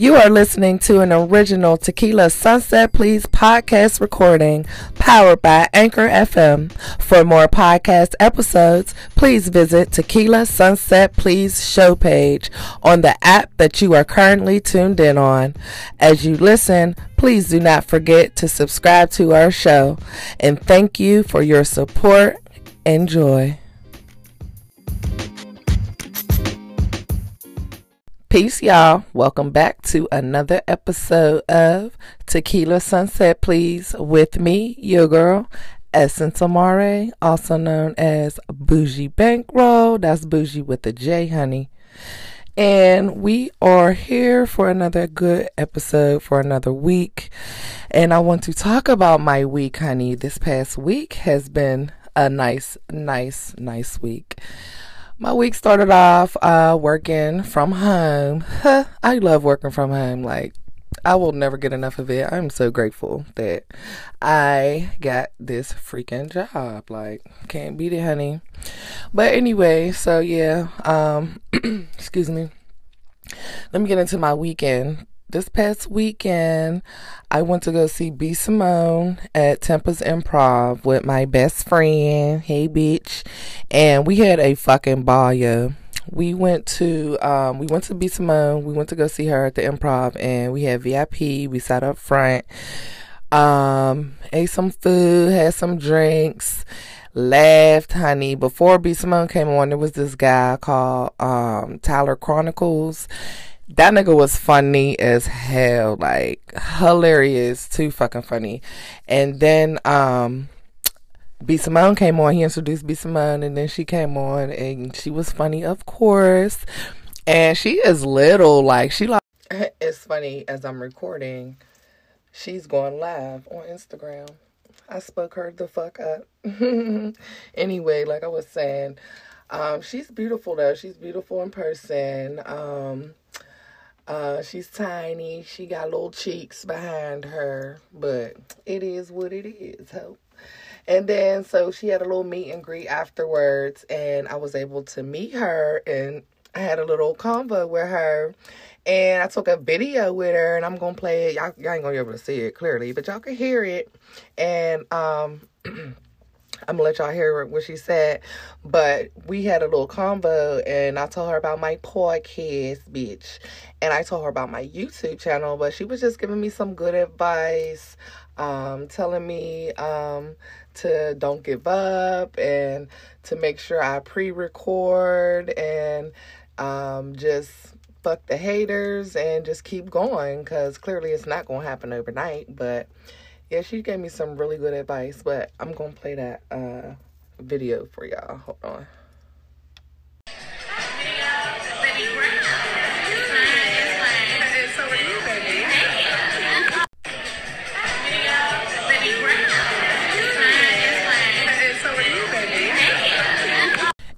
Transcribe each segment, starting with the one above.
You are listening to an original Tequila Sunset Please podcast recording powered by Anchor FM. For more podcast episodes, please visit Tequila Sunset Please show page on the app that you are currently tuned in on. As you listen, please do not forget to subscribe to our show. And thank you for your support. Enjoy. Peace, y'all. Welcome back to another episode of Tequila Sunset, please, with me, your girl, Essence Amare, also known as Bougie Bankroll. That's Bougie with a J, honey. And we are here for another good episode for another week. And I want to talk about my week, honey. This past week has been a nice, nice, nice week. My week started off uh, working from home. I love working from home. Like, I will never get enough of it. I'm so grateful that I got this freaking job. Like, can't beat it, honey. But anyway, so yeah, um, excuse me. Let me get into my weekend this past weekend, I went to go see B Simone at Tampa's Improv with my best friend. Hey, bitch. And we had a fucking ball, yo. We went to um, we went to B Simone. We went to go see her at the Improv, and we had VIP. We sat up front, um, ate some food, had some drinks, laughed, honey. Before B Simone came on, there was this guy called um, Tyler Chronicles that nigga was funny as hell, like hilarious, too fucking funny. And then um B Simone came on, he introduced B Simone and then she came on and she was funny, of course. And she is little, like she like it's funny as I'm recording, she's going live on Instagram. I spoke her the fuck up. anyway, like I was saying, um, she's beautiful though. She's beautiful in person. Um, uh, she's tiny. She got little cheeks behind her, but it is what it is. Hope. And then so she had a little meet and greet afterwards, and I was able to meet her, and I had a little convo with her, and I took a video with her, and I'm gonna play it. Y'all, y'all ain't gonna be able to see it clearly, but y'all can hear it. And um. I'm gonna let y'all hear what she said. But we had a little convo and I told her about my podcast, bitch. And I told her about my YouTube channel, but she was just giving me some good advice, um, telling me um to don't give up and to make sure I pre-record and um just fuck the haters and just keep going because clearly it's not gonna happen overnight, but yeah, she gave me some really good advice, but I'm gonna play that uh, video for y'all. Hold on.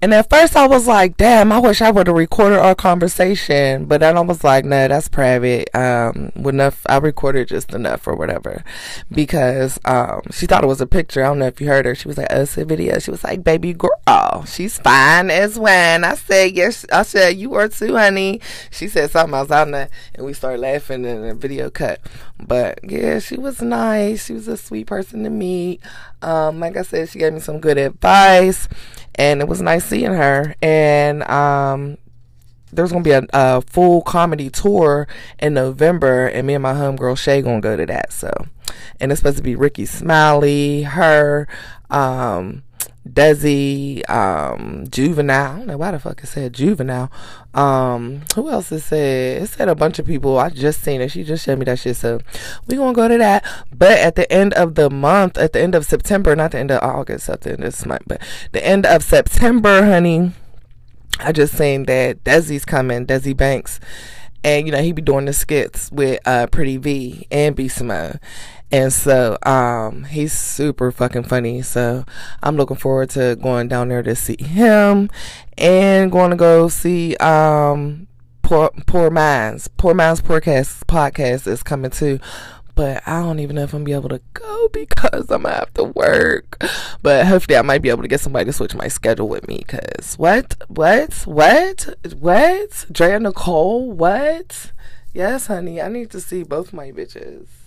And at first I was like, damn, I wish I would have recorded our conversation. But then I was like, no, that's private. Um, enough, I recorded just enough or whatever. Because, um, she thought it was a picture. I don't know if you heard her. She was like, oh, it's a video. She was like, baby girl, she's fine as when. I said, yes, I said, you are too, honey. She said something else. I know. And we started laughing and the video cut. But yeah, she was nice. She was a sweet person to meet. Um, like I said, she gave me some good advice and it was nice seeing her. And um, there's gonna be a, a, full comedy tour in November, and me and my homegirl Shay gonna go to that. So, and it's supposed to be Rickey Smiley, her, um, Desi, um, Juvenile. I don't know why the fuck it said Juvenile. Um, who else it said? It said a bunch of people. I just seen it. She just showed me that shit. So we gonna go to that. But at the end of the month, at the end of September, not the end of August, at the end of this month, but the end of September, honey. I just seen that Desi's coming, Desi Banks. And you know, he be doing the skits with uh Pretty V and B Simone. And so um, he's super fucking funny. So I'm looking forward to going down there to see him and going to go see um, Poor Poor Minds. Poor Minds Podcast podcast is coming too. But I don't even know if I'm gonna be able to go because I'm gonna have to work. But hopefully I might be able to get somebody to switch my schedule with me. Cause what? What? What? What? Drea Nicole? What? Yes, honey. I need to see both my bitches.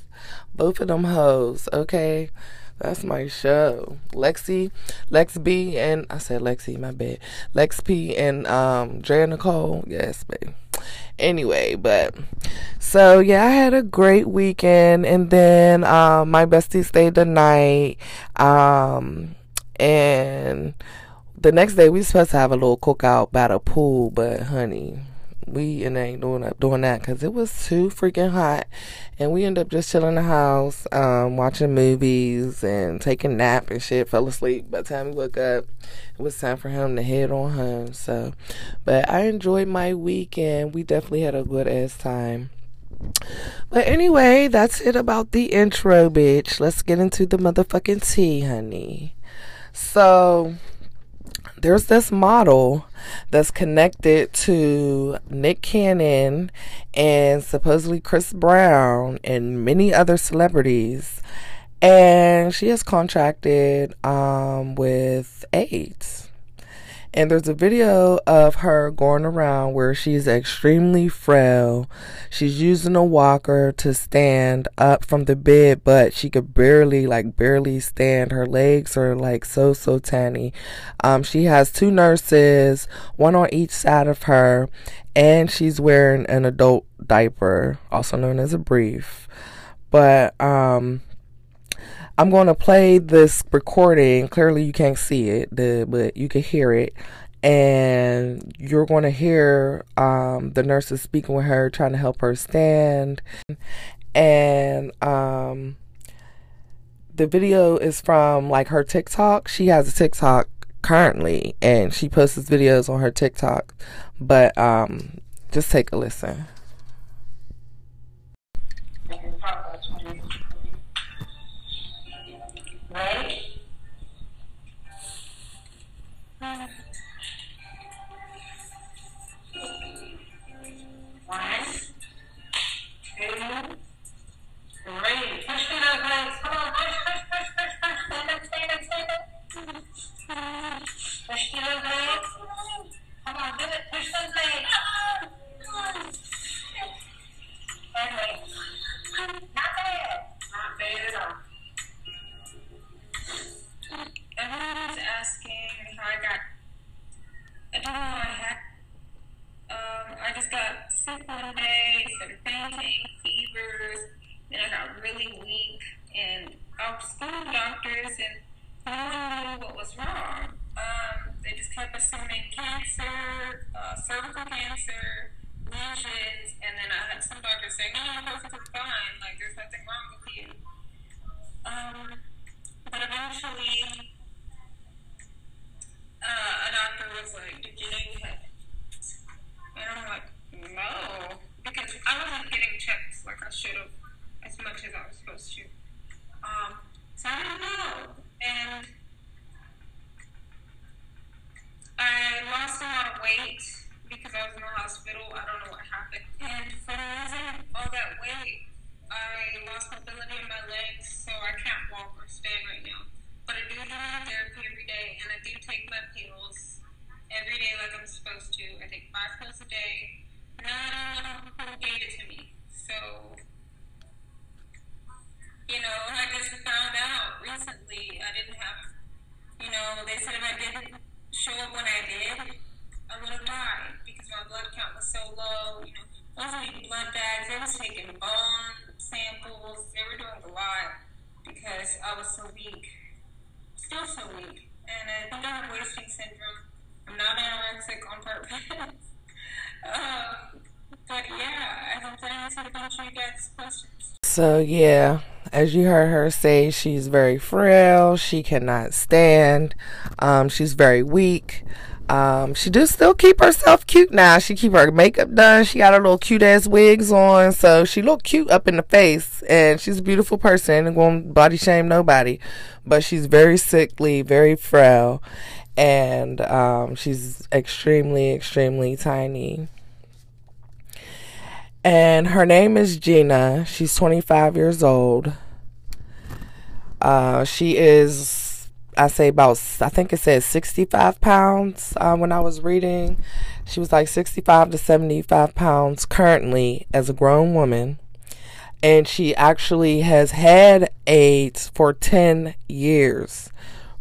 Both of them hoes, okay? That's my show. Lexi, Lex B, and I said Lexi, my bad. Lex P and um Drea Nicole. Yes, babe. Anyway, but so yeah, I had a great weekend and then um my bestie stayed the night. Um and the next day we supposed to have a little cookout by the pool, but honey, we and ain't doing that doing that because it was too freaking hot, and we ended up just chilling in the house, um, watching movies and taking nap and shit. Fell asleep by the time we woke up. It was time for him to head on home. So, but I enjoyed my weekend. We definitely had a good ass time. But anyway, that's it about the intro, bitch. Let's get into the motherfucking tea, honey. So there's this model that's connected to Nick Cannon and supposedly Chris Brown and many other celebrities. And she has contracted um, with AIDS. And there's a video of her going around where she's extremely frail. She's using a walker to stand up from the bed, but she could barely, like, barely stand. Her legs are like so, so tiny. Um, she has two nurses, one on each side of her, and she's wearing an adult diaper, also known as a brief. But, um, I'm going to play this recording. Clearly, you can't see it, but you can hear it. And you're going to hear um, the nurses speaking with her, trying to help her stand. And um, the video is from like her TikTok. She has a TikTok currently, and she posts videos on her TikTok. But um, just take a listen. None of them gave it to me. So, you know, I just found out recently I didn't have, you know, they said if I didn't show up when I did, I would have died because my blood count was so low. You know, mostly blood bags. They was taking bone samples. They were doing a lot because I was so weak still so weak. And I think I have wasting syndrome. I'm not anorexic on purpose. um. So, yeah, as you heard her say, she's very frail. She cannot stand. Um, she's very weak. Um, she does still keep herself cute now. She keep her makeup done. She got her little cute ass wigs on, so she look cute up in the face. And she's a beautiful person and won't body shame nobody, but she's very sickly, very frail, and um, she's extremely, extremely tiny. And her name is Gina. She's 25 years old. Uh, she is I say about I think it says 65 pounds uh, when I was reading. She was like 65 to 75 pounds currently as a grown woman. And she actually has had AIDS for 10 years.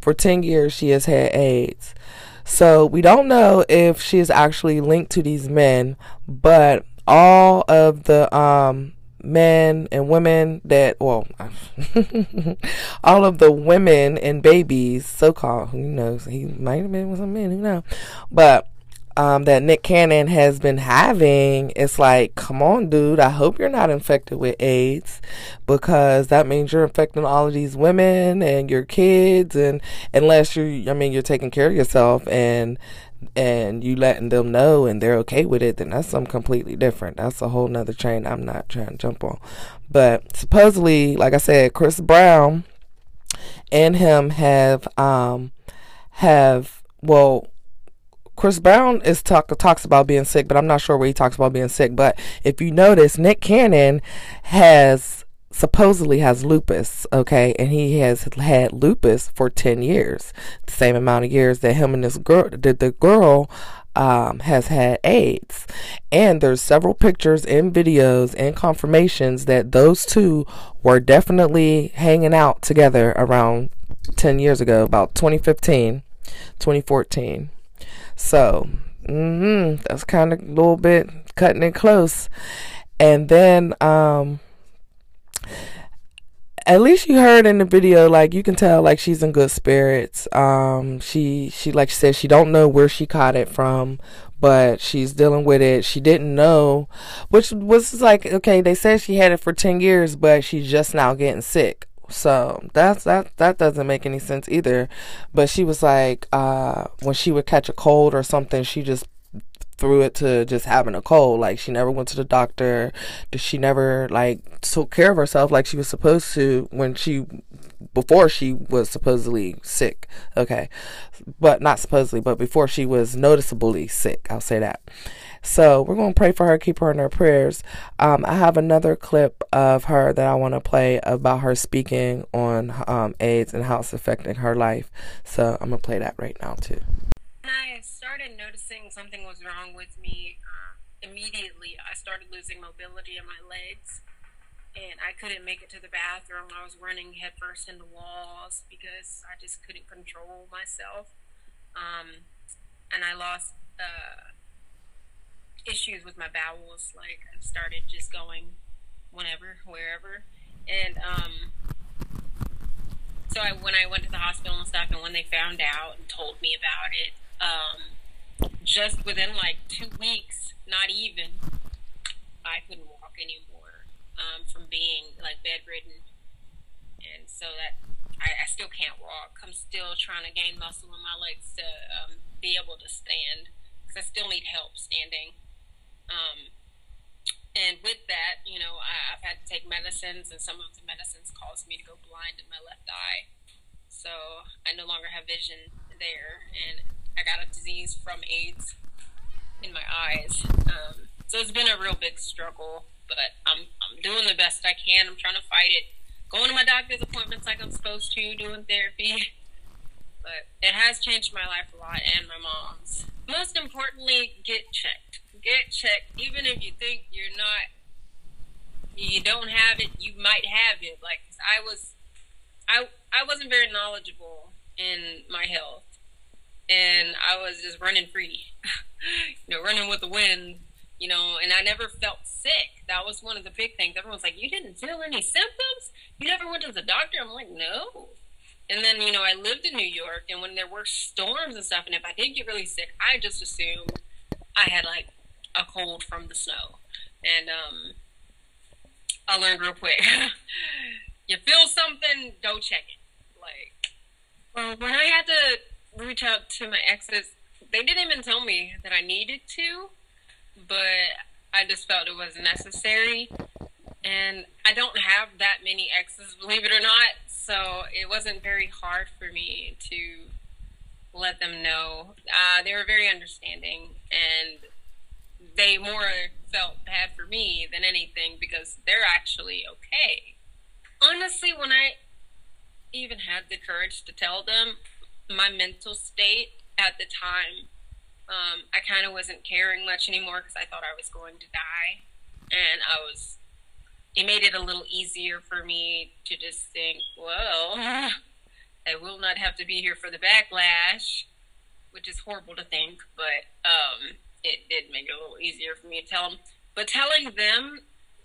For 10 years, she has had AIDS. So we don't know if she is actually linked to these men, but all of the um, men and women that, well, all of the women and babies, so called, who knows, he might have been with some men, who knows, but um, that Nick Cannon has been having, it's like, come on, dude, I hope you're not infected with AIDS because that means you're infecting all of these women and your kids. And unless you're, I mean, you're taking care of yourself and, and you letting them know and they're okay with it, then that's something completely different. That's a whole nother train I'm not trying to jump on. But supposedly, like I said, Chris Brown and him have, um, have, well, Chris Brown is talk talks about being sick, but I'm not sure where he talks about being sick. But if you notice, Nick Cannon has supposedly has lupus, okay, and he has had lupus for ten years, the same amount of years that him and this girl, that the girl, um, has had AIDS. And there's several pictures and videos and confirmations that those two were definitely hanging out together around 10 years ago, about 2015, 2014. So, mm-hmm, that's kind of a little bit cutting it close. And then, um, at least you heard in the video, like you can tell, like she's in good spirits. Um, she she like she said she don't know where she caught it from, but she's dealing with it. She didn't know, which was like okay. They said she had it for ten years, but she's just now getting sick. So that's that that doesn't make any sense either. But she was like, uh, when she would catch a cold or something, she just threw it to just having a cold. Like she never went to the doctor. She never like took care of herself like she was supposed to when she before she was supposedly sick. Okay. But not supposedly, but before she was noticeably sick. I'll say that. So we're going to pray for her, keep her in our prayers. Um, I have another clip of her that I want to play about her speaking on um, AIDS and how it's affecting her life. So I'm going to play that right now, too. I started noticing something was wrong with me, uh, immediately I started losing mobility in my legs. And I couldn't make it to the bathroom. I was running headfirst into walls because I just couldn't control myself. Um, and I lost uh, issues with my bowels. Like I started just going whenever, wherever, and um, so I when I went to the hospital and stuff, and when they found out and told me about it, um, just within like two weeks, not even, I couldn't walk anymore um, from being like bedridden, and so that I, I still can't walk. I'm still trying to gain muscle in my legs to um, be able to stand because I still need help standing. Um, and with that, you know, I, have had to take medicines, and some of the medicines caused me to go blind in my left eye. So I no longer have vision there, and I got a disease from AIDS in my eyes. Um, so it's been a real big struggle, but I'm I'm doing the best I can. I'm trying to fight it, going to my doctor's appointments like I'm supposed to, doing therapy. But it has changed my life a lot and my mom's. Most importantly, get checked get checked, even if you think you're not, you don't have it, you might have it. Like I was, I I wasn't very knowledgeable in my health, and I was just running free, you know, running with the wind, you know, and I never felt sick. That was one of the big things. Everyone's like, "You didn't feel any symptoms? You never went to the doctor?" I'm like, "No." And then, you know, I lived in New York, and when there were storms and stuff, and if I did get really sick, I just assumed I had like a cold from the snow. And um, I learned real quick. you feel something, go check it. Like, well, when I had to reach out to my exes, they didn't even tell me that I needed to, but I just felt it was necessary. And I don't have that many exes, believe it or not, so it wasn't very hard for me to let them know. Uh, they were very understanding, and they more felt bad for me than anything because they're actually okay. Honestly, when I, even had the courage to tell them my mental state at the time. Um, I kind of wasn't caring much anymore because I thought I was going to die, and I was. It made it a little easier for me to just think, well, I will not have to be here for the backlash, which is horrible to think, but um, it did make it a little easier for me to tell them. But telling them,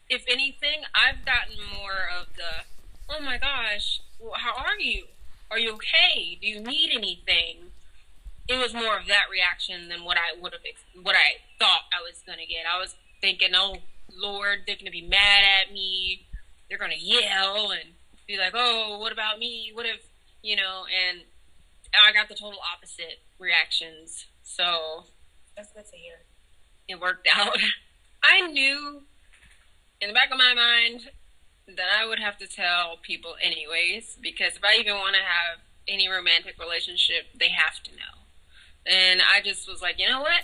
if anything, I've gotten more of the, oh my gosh, well, how are you? Are you okay? Do you need anything? It was more of that reaction than what I would have, what I thought I was gonna get. I was thinking, oh Lord, they're gonna be mad at me. They're gonna yell and be like, oh, what about me? What if, you know? And I got the total opposite reactions. So That's good to hear. it worked out. I knew in the back of my mind that I would have to tell people anyways, because if I even want to have any romantic relationship, they have to know. And I just was like, you know what?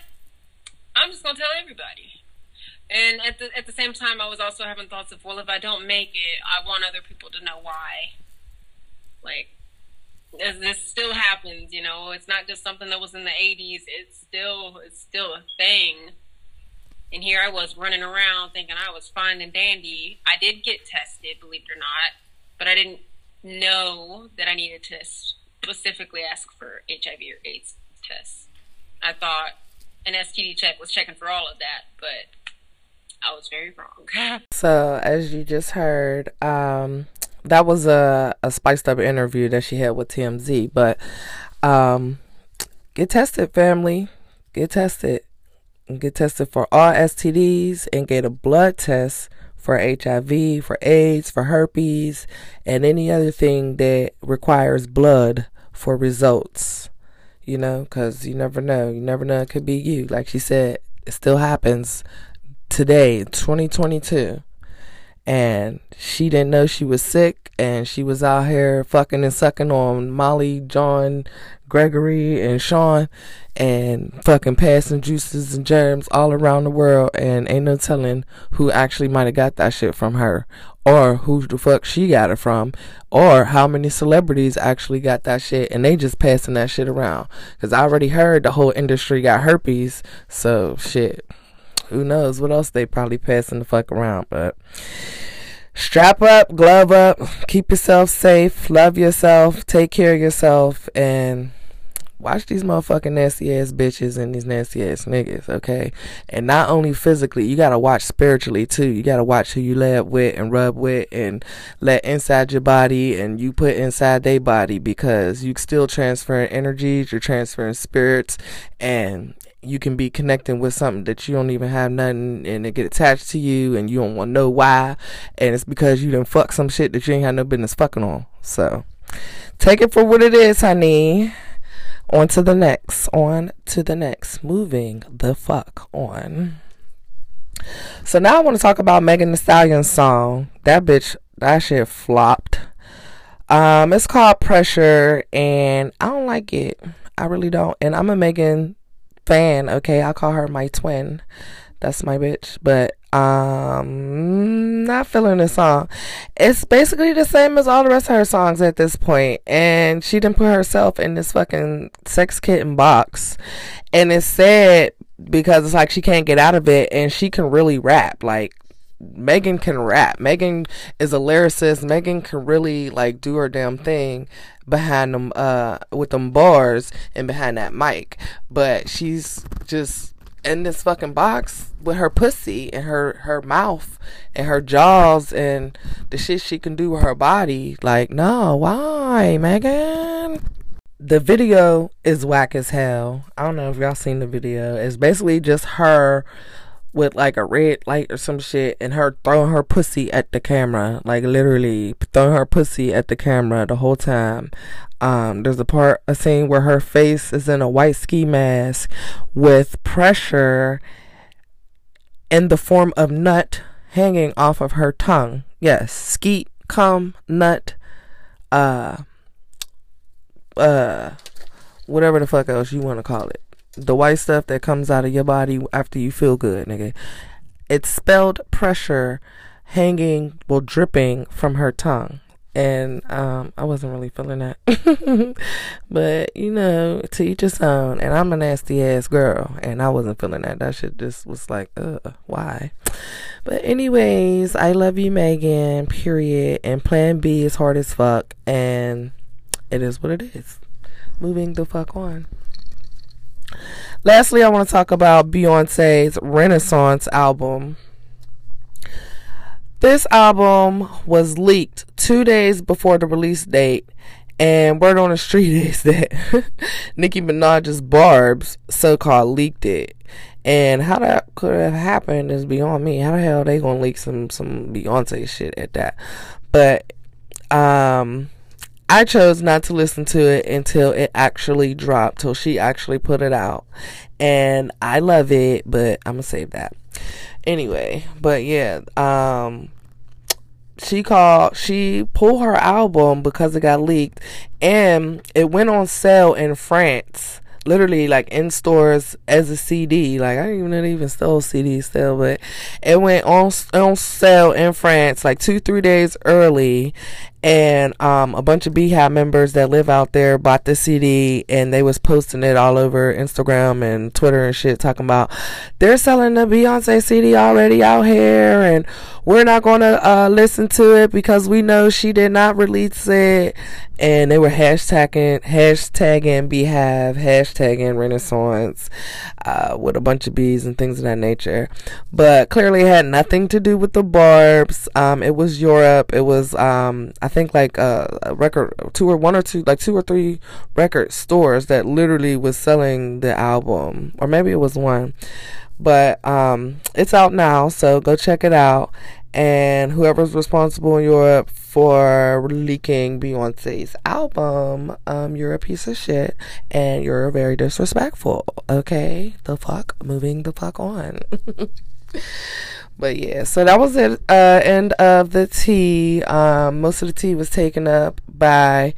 I'm just gonna tell everybody. And at the at the same time, I was also having thoughts of, well, if I don't make it, I want other people to know why. Like, this still happens, you know, it's not just something that was in the '80s. It's still it's still a thing. And here I was running around thinking I was fine and dandy. I did get tested, believe it or not, but I didn't know that I needed to specifically ask for HIV or AIDS tests. I thought an STD check was checking for all of that, but I was very wrong. So, as you just heard, um, that was a, a spiced up interview that she had with TMZ. But um, get tested, family. Get tested. Get tested for all STDs and get a blood test for HIV, for AIDS, for herpes, and any other thing that requires blood for results. You know, because you never know. You never know. It could be you. Like she said, it still happens today, 2022. And she didn't know she was sick, and she was out here fucking and sucking on Molly, John, Gregory, and Sean, and fucking passing juices and germs all around the world. And ain't no telling who actually might have got that shit from her, or who the fuck she got it from, or how many celebrities actually got that shit, and they just passing that shit around. Cause I already heard the whole industry got herpes, so shit who knows what else they probably passing the fuck around but strap up glove up keep yourself safe love yourself take care of yourself and watch these motherfucking nasty ass bitches and these nasty ass niggas okay? And not only physically you gotta watch spiritually too. You gotta watch who you up with and rub with and let inside your body and you put inside their body because you still transferring energies you're transferring spirits and you can be connecting with something that you don't even have nothing and it get attached to you and you don't want to know why. And it's because you didn't fuck some shit that you ain't had no business fucking on. So take it for what it is honey on to the next on to the next. Moving the fuck on. So now i want to talk about megan Thee Stallion's song. That bitch that shit flopped. Um it's called pressure and i don't like it. I really don't. And i'm a megan fan, okay? I call her my twin. That's my bitch. But um not feeling the song. It's basically the same as all the rest of her songs at this point. And she didn't put herself in this fucking sex kitten box. And it's sad because it's like she can't get out of it and she can really rap. Like Megan can rap. Megan is a lyricist. Megan can really like do her damn thing behind them uh with them bars and behind that mic. But she's just in this fucking box with her pussy and her her mouth and her jaws and the shit she can do with her body. Like, no, why, Megan? The video is whack as hell. I don't know if y'all seen the video. It's basically just her with like a red light or some shit and her throwing her pussy at the camera like literally throwing her pussy at the camera the whole time um there's a part a scene where her face is in a white ski mask with pressure in the form of nut hanging off of her tongue yes skeet cum nut uh uh whatever the fuck else you want to call it the white stuff that comes out of your body after you feel good, nigga. It's spelled pressure hanging, well, dripping from her tongue. And um, I wasn't really feeling that. but you know, to each his own. And I'm a nasty ass girl, and I wasn't feeling that. That shit just was like, uh, why? But anyways, I love you, Megan. Period. And Plan B is hard as fuck, and it is what it is. Moving the fuck on. Lastly, I want to talk about Beyonce's Renaissance album. This album was leaked two days before the release date, and word on the street is that Nicki Minaj's Barb's so called leaked it. And how that could have happened is beyond me. How the hell they gonna leak some some Beyonce shit at that? But um I chose not to listen to it until it actually dropped, till she actually put it out. And I love it, but I'm gonna save that. Anyway, but yeah, um she called she pulled her album because it got leaked and it went on sale in France literally like in stores as a CD. Like I didn't even know they even stole CDs still, but it went on on sale in France like two three days early, and um, a bunch of BeyHive members that live out there bought the CD and they was posting it all over Instagram and Twitter and shit, talking about they're selling the Beyonce CD already out here and we're not to uh, listen to it because we know she did not release it. And they were hashtagging, hashtagging BeyHive, hashtagging Renaissance, uh, with a bunch of bees and things of that nature. But clearly had nothing to do with the Barb's. Um, it was Europe. It was, um, I think like uh, a record, two or one or two, like two or three record stores that literally was selling the album, or maybe it was one. But um, it's out now, so go check it out. And whoever's responsible in Europe for leaking Beyonce's album, um, you're a piece of shit and you're very disrespectful. Okay, the fuck, moving the fuck on. but yeah, so that was it. Uh, end of the tea. Um, most of the tea was taken up by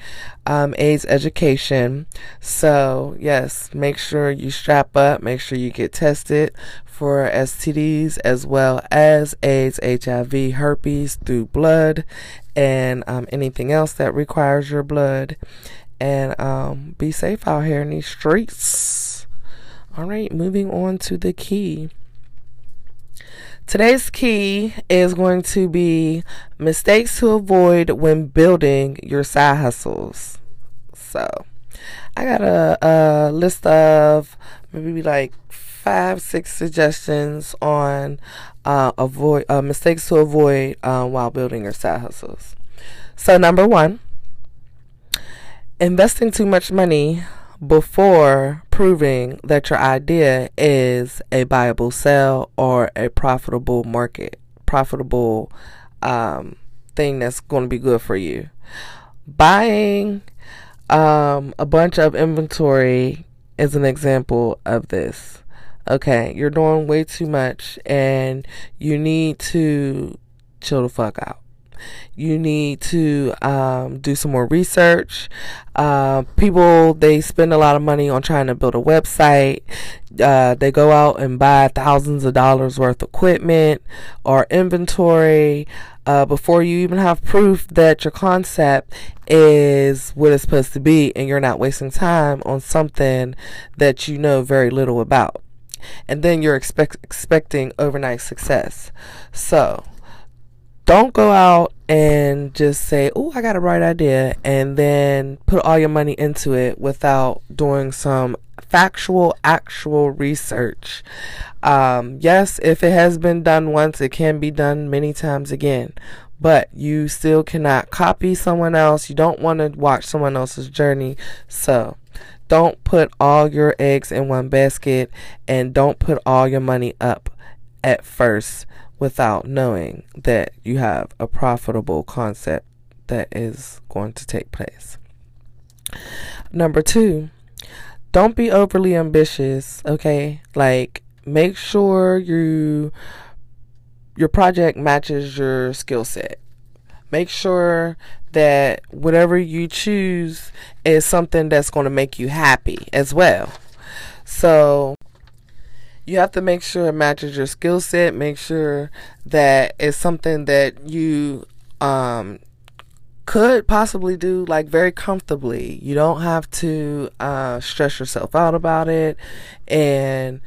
um, AIDS education. So yes, make sure you strap up. Make sure you get tested for STDs as well as AIDS, HIV, herpes through blood, and um, anything else that requires your blood. And um, be safe out here in these streets. All right, moving on to the key. Today's key is going to be mistakes to avoid when building your side hustles. So, I got a, a list of maybe like five, six suggestions on uh, avoid uh, mistakes to avoid uh, while building your side hustles. So, number one, investing too much money before proving that your idea is a viable sell or a profitable market, profitable um, thing that's going to be good for you. Buying um, a bunch of inventory is an example of this. Okay, you're doing way too much and you need to chill the fuck out you need to um, do some more research. Uh, people they spend a lot of money on trying to build a website. Uh, they go out and buy thousands of dollars worth of equipment or inventory uh, before you even have proof that your concept is what it's supposed to be, and you're not wasting time on something that you know very little about. And then you're expect- expecting overnight success. So, don't go out and just say, "Oh, I got a bright idea," and then put all your money into it without doing some factual, actual research. Um, yes, if it has been done once, it can be done many times again. But you still cannot copy someone else. You don't want to watch someone else's journey. So, don't put all your eggs in one basket and don't put all your money up at first without knowing that you have a profitable concept that is going to take place. Number two, don't be overly ambitious, okay? Like make sure you your project matches your skill set. Make sure that whatever you choose is something that's going to make you happy as well. So, you have to make sure it matches your skill set. Make sure that it's something that you um, could possibly do like very comfortably. You don't have to uh, stress yourself out about it. And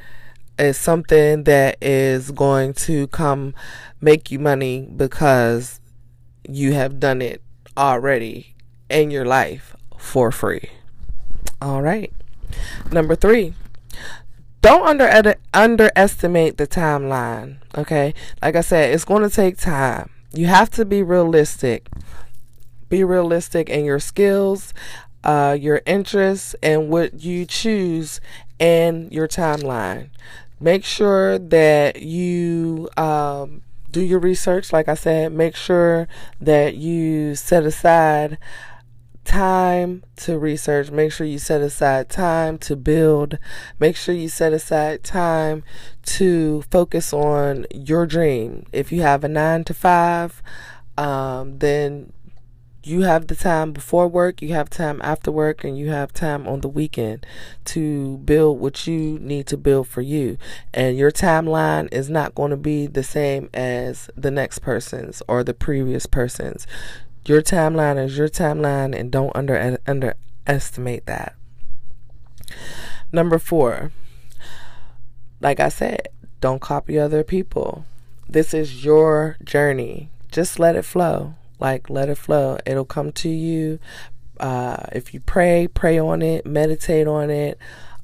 it's something that is going to come make you money because you have done it already in your life for free. All right. Number three, don't under underestimate the timeline. Okay, like I said, it's going to take time. You have to be realistic. Be realistic in your skills, uh, your interests, and what you choose and your timeline. Make sure that you um, do your research. Like I said, make sure that you set aside time to research. Make sure you set aside time to build. Make sure you set aside time to focus on your dream. If you have a nine to five, um, then you have the time before work, you have time after work, and you have time on the weekend to build what you need to build for you. And your timeline is not going to be the same as the next person's or the previous person's. Your timeline is your timeline, and don't under underestimate that. Number four, like I said, don't copy other people. This is your journey. Just let it flow. Like, let it flow. It'll come to you. Uh, if you pray, pray on it, meditate on it,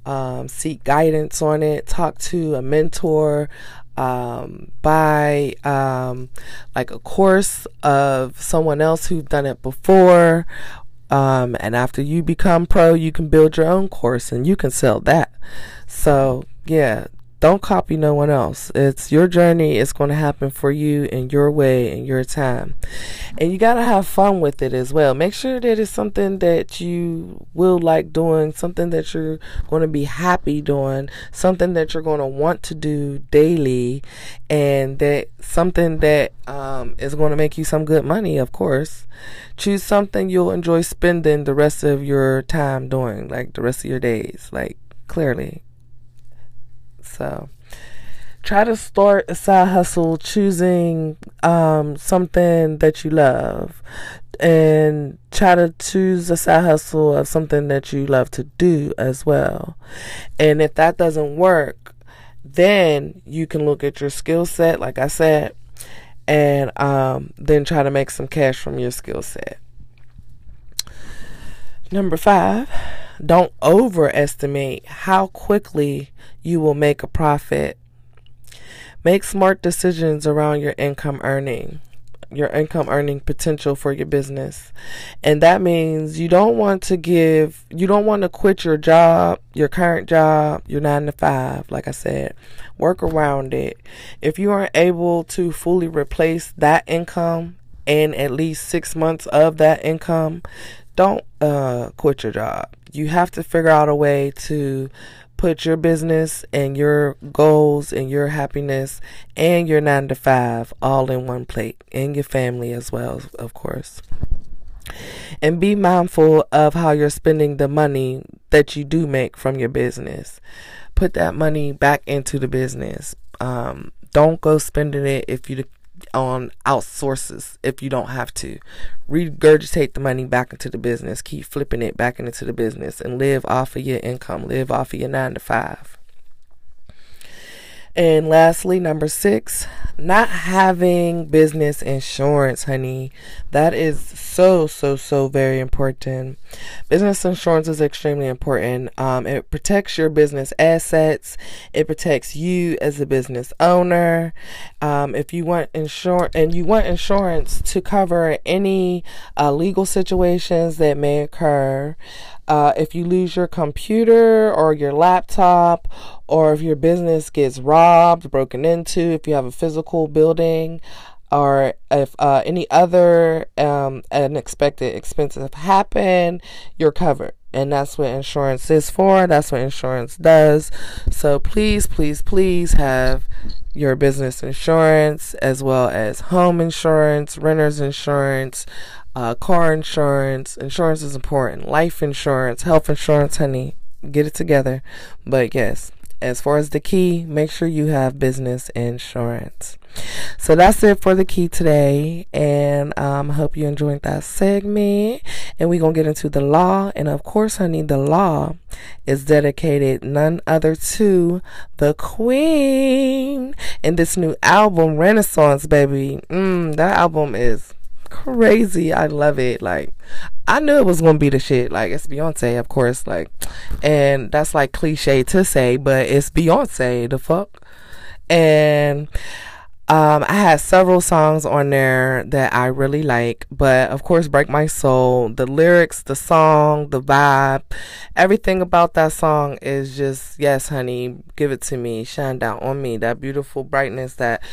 um, seek guidance on it, talk to a mentor, um, buy um, like a course of someone else who's done it before. Um, and after you become pro, you can build your own course and you can sell that. So, yeah, don't copy no one else. It's your journey. It's going to happen for you in your way in your time. And you got to have fun with it as well. Make sure that it's something that you will like doing, something that you're going to be happy doing, something that you're going to want to do daily, and that something that um, is going to make you some good money, of course. Choose something you'll enjoy spending the rest of your time doing, like the rest of your days, like clearly so try to start a side hustle choosing um, something that you love and try to choose a side hustle of something that you love to do as well. And if that doesn't work, then you can look at your skill set, like I said, and um, then try to make some cash from your skill set. Number five, don't overestimate how quickly you will make a profit. Make smart decisions around your income earning, your income earning potential for your business. And that means you don't want to give, you don't want to quit your job, your current job, your nine to five, like I said. Work around it. If you aren't able to fully replace that income and at least six months of that income, don't uh, quit your job. You have to figure out a way to put your business and your goals and your happiness and your nine to five all in one plate and your family as well, of course. And be mindful of how you're spending the money that you do make from your business. Put that money back into the business. Um, don't go spending it if you on outsources if you don't have to. Regurgitate the money back into the business, keep flipping it back into the business, and live off of your income, live off of your nine to five. And lastly, number six, not having business insurance, honey. That is so, so, so very important. Business insurance is extremely important. Um, it protects your business assets, it protects you as a business owner. Um, if you want insurance and you want insurance to cover any uh, legal situations that may occur, uh, if you lose your computer or your laptop, or if your business gets robbed, broken into, if you have a physical building, or if uh, any other um, unexpected expenses happen, you're covered. And that's what insurance is for. That's what insurance does. So please, please, please have your business insurance as well as home insurance, renter's insurance, uh, car insurance. Insurance is important. Life insurance, health insurance, honey. Get it together. But yes, as far as the key, make sure you have business insurance. So that's it for the key today. And um, hope you enjoyed that segment. And we're going to get into the La. And of course, honey, the La is dedicated none other to the queen. And this new album, Renaissance, baby. Mm, that album is crazy. I love it. Like, I knew it was gonna be the shit. Like, it's Beyonce, of course. Like, and that's like cliche to say, but it's Beyonce. The fuck. And um, I had several songs on there that I really like, but of course, Break My Soul, the lyrics, the song, the vibe, everything about that song is just, yes, honey, give it to me, shine down on me, that beautiful brightness, that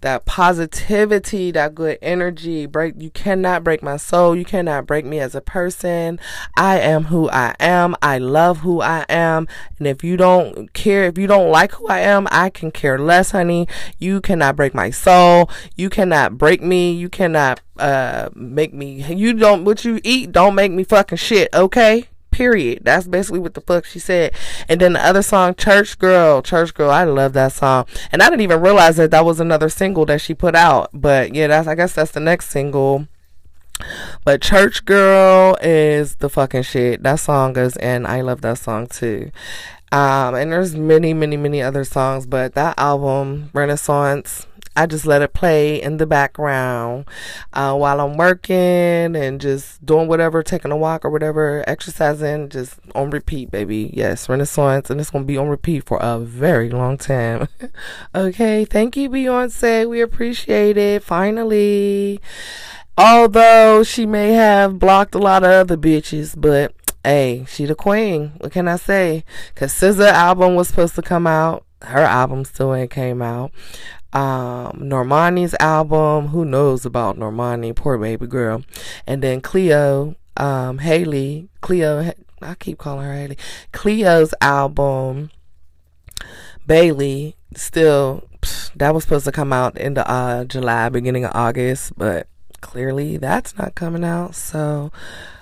that positivity, that good energy. Break you cannot break my soul. You cannot break me as a person. I am who I am. I love who I am. And if you don't care, if you don't like who I am, I can care less, honey. You cannot break my soul. You cannot break me. You cannot uh make me you don't what you eat don't make me fucking shit, okay? Period. That's basically what the fuck she said. And then the other song, Church Girl. Church Girl. I love that song. And I didn't even realize that that was another single that she put out. But yeah, that's, I guess that's the next single. But Church Girl is the fucking shit. That song goes and I love that song too. Um, and there's many, many, many other songs, but that album, Renaissance, I just let it play in the background uh, while I'm working and just doing whatever, taking a walk or whatever, exercising, just on repeat, baby. Yes, Renaissance, and it's gonna be on repeat for a very long time. okay, thank you, Beyonce. We appreciate it. Finally, although she may have blocked a lot of other bitches, but hey, she the queen. What can I say? Cause SZA album was supposed to come out. Her album still ain't came out um, Normani's album. Who knows about Normani? Poor baby girl. And then Cleo, um, Halle, Cleo, I keep calling her Halle. Cleo's album, Bailey, still, that was supposed to come out in the uh, July, beginning of August, but clearly that's not coming out. So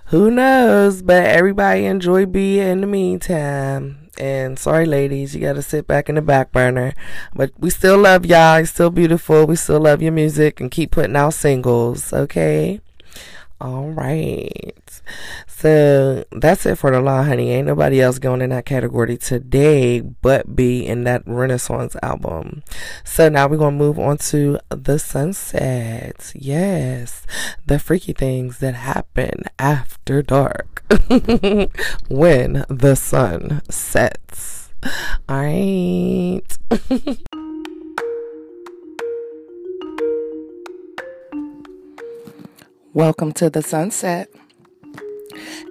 who knows? But everybody enjoy B in the meantime. And sorry, ladies, you got to sit back in the back burner. But we still love y'all. You're still beautiful. We still love your music and keep putting out singles. Okay. All right. So that's it for the La, honey. Ain't nobody else going in that category today but be in that Renaissance album. So now we're going to move on to the sunset. Yes. The freaky things that happen after dark when the sun sets. All right. Welcome to the sunset.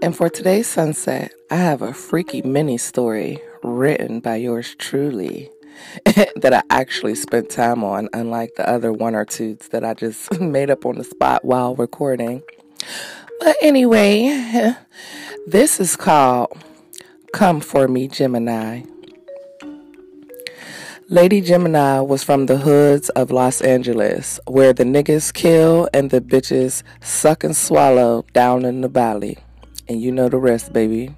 And for today's sunset, I have a freaky mini story written by yours truly that I actually spent time on, unlike the other one or two that I just made up on the spot while recording. But anyway, this is called Come For Me, Gemini. Lady Gemini was from the hoods of Los Angeles, where the niggas kill and the bitches suck and swallow down in the valley. And you know the rest, baby.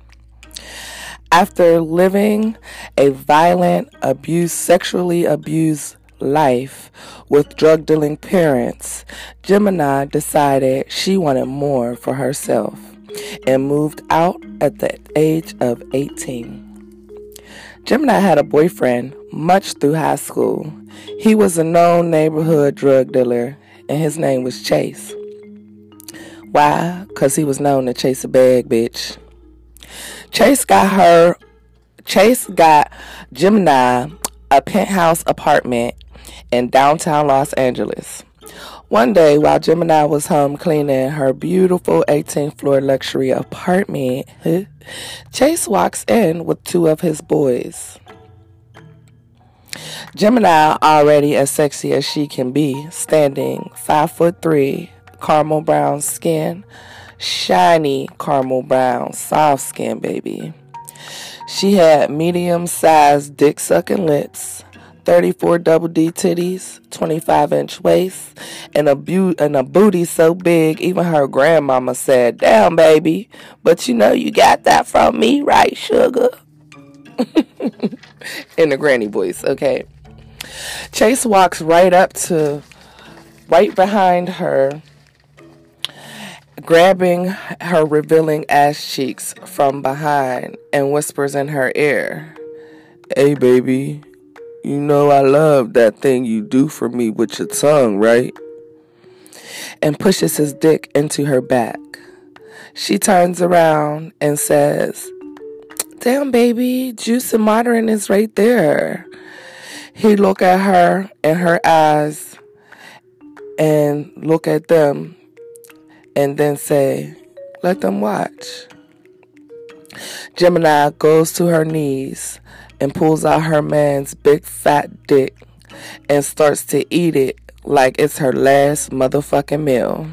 After living a violent, abused, sexually abused life with drug dealing parents, Gemini decided she wanted more for herself and moved out at the age of 18. Gemini had a boyfriend much through high school. He was a known neighborhood drug dealer, and his name was Chase. Why? Because he was known to chase a bag, bitch. Chase got her, Chase got Gemini a penthouse apartment in downtown Los Angeles. One day, while Gemini was home cleaning her beautiful 18th floor luxury apartment, Chase walks in with two of his boys. Gemini, already as sexy as she can be, standing five foot three, caramel brown skin, shiny caramel brown, soft skin, baby. She had medium sized dick sucking lips, 34 double D titties, 25 inch waist, and a, bu- and a booty so big even her grandmama said, Damn, baby, but you know you got that from me, right, sugar? in the granny voice, okay? Chase walks right up to, right behind her, grabbing her revealing ass cheeks from behind and whispers in her ear, Hey, baby, you know I love that thing you do for me with your tongue, right? And pushes his dick into her back. She turns around and says, Damn, baby, juice and modern is right there. He look at her and her eyes and look at them and then say, Let them watch. Gemini goes to her knees and pulls out her man's big fat dick and starts to eat it like it's her last motherfucking meal.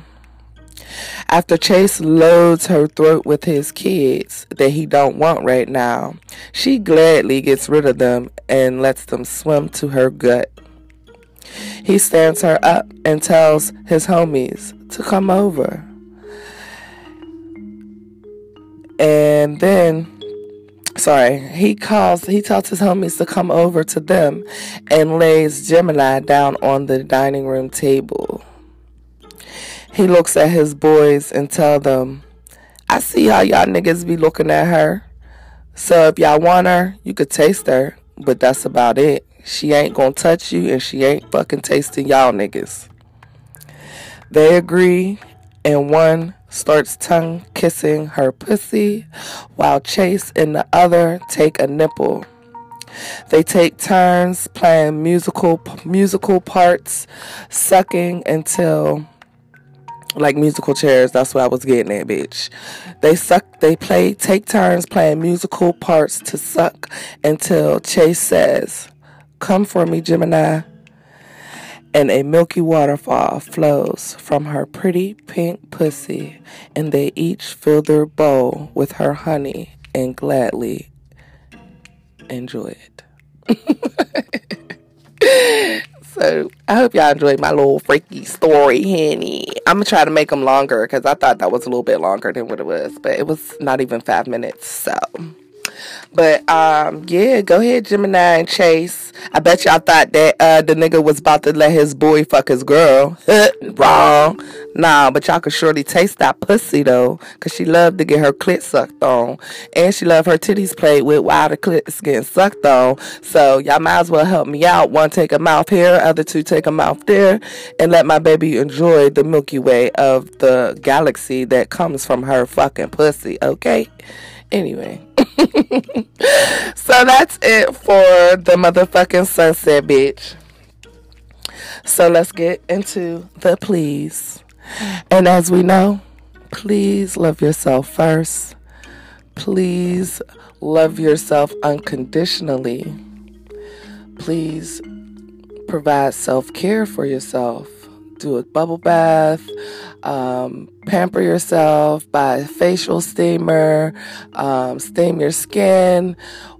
After Chase loads her throat with his kids that he don't want right now, she gladly gets rid of them and lets them swim to her gut. He stands her up and tells his homies to come over. And then sorry, he calls, he tells his homies to come over to them and lays Gemini down on the dining room table. He looks at his boys and tell them, I see how y'all niggas be looking at her. So if y'all want her, you could taste her, but that's about it. She ain't gonna touch you and she ain't fucking tasting y'all niggas. They agree and one starts tongue kissing her pussy while Chase and the other take a nipple. They take turns playing musical musical parts, sucking until like musical chairs. That's what I was getting at, bitch. They suck. They play. Take turns playing musical parts to suck until Chase says, "Come for me, Gemini." And a milky waterfall flows from her pretty pink pussy, and they each fill their bowl with her honey and gladly enjoy it. so I hope y'all enjoyed my little freaky story, honey. I'm gonna try to make them longer because I thought that was a little bit longer than what it was, but it was not even five minutes. So. But um, yeah, go ahead, Gemini and Chase. I bet y'all thought that uh, the nigga was about to let his boy fuck his girl. Wrong. Nah, but y'all could surely taste that pussy though, cause she loved to get her clit sucked on, and she loved her titties played with while the clit is getting sucked on. So y'all might as well help me out. One take a mouth here, other two take a mouth there, and let my baby enjoy the Milky Way of the galaxy that comes from her fucking pussy. Okay. Anyway. so that's it for the motherfucking sunset, bitch. So let's get into the please. And as we know, please love yourself first. Please love yourself unconditionally. Please provide self care for yourself do a bubble bath, um, pamper yourself, buy a facial steamer, um, steam your skin,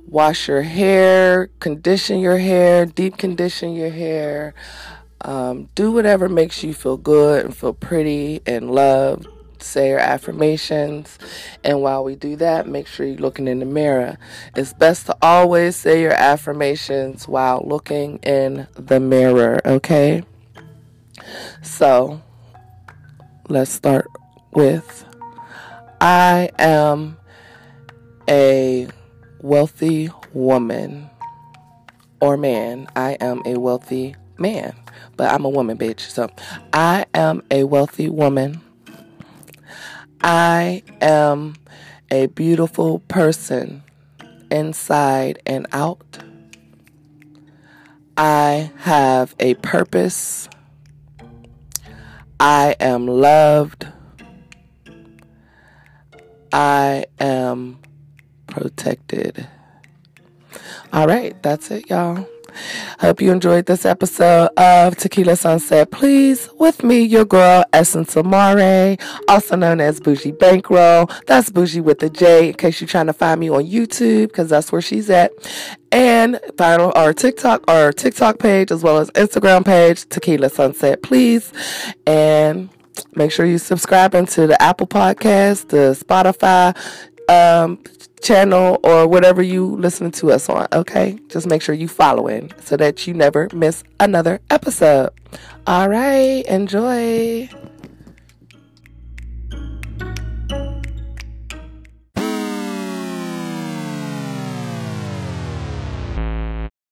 wash your hair, condition your hair, deep condition your hair. Um, do whatever makes you feel good and feel pretty and loved. Say your affirmations. And while we do that, make sure you're looking in the mirror. It's best to always say your affirmations while looking in the mirror, okay? So let's start with I am a wealthy woman or man. I am a wealthy man, but I'm a woman, bitch. So I am a wealthy woman. I am a beautiful person inside and out. I have a purpose. I am loved. I am protected. All right, that's it, y'all. Hope you enjoyed this episode of Tequila Sunset Please with me, your girl, Essence Amare, also known as Bougie Bankroll. That's Bougie with the J in case you're trying to find me on YouTube because that's where she's at. And find our TikTok, our TikTok page as well as Instagram page, Tequila Sunset Please. And make sure you subscribe into the Apple Podcast, the Spotify, um, channel or whatever you listen to us on. Okay, just make sure you following so that you never miss another episode. All right, enjoy.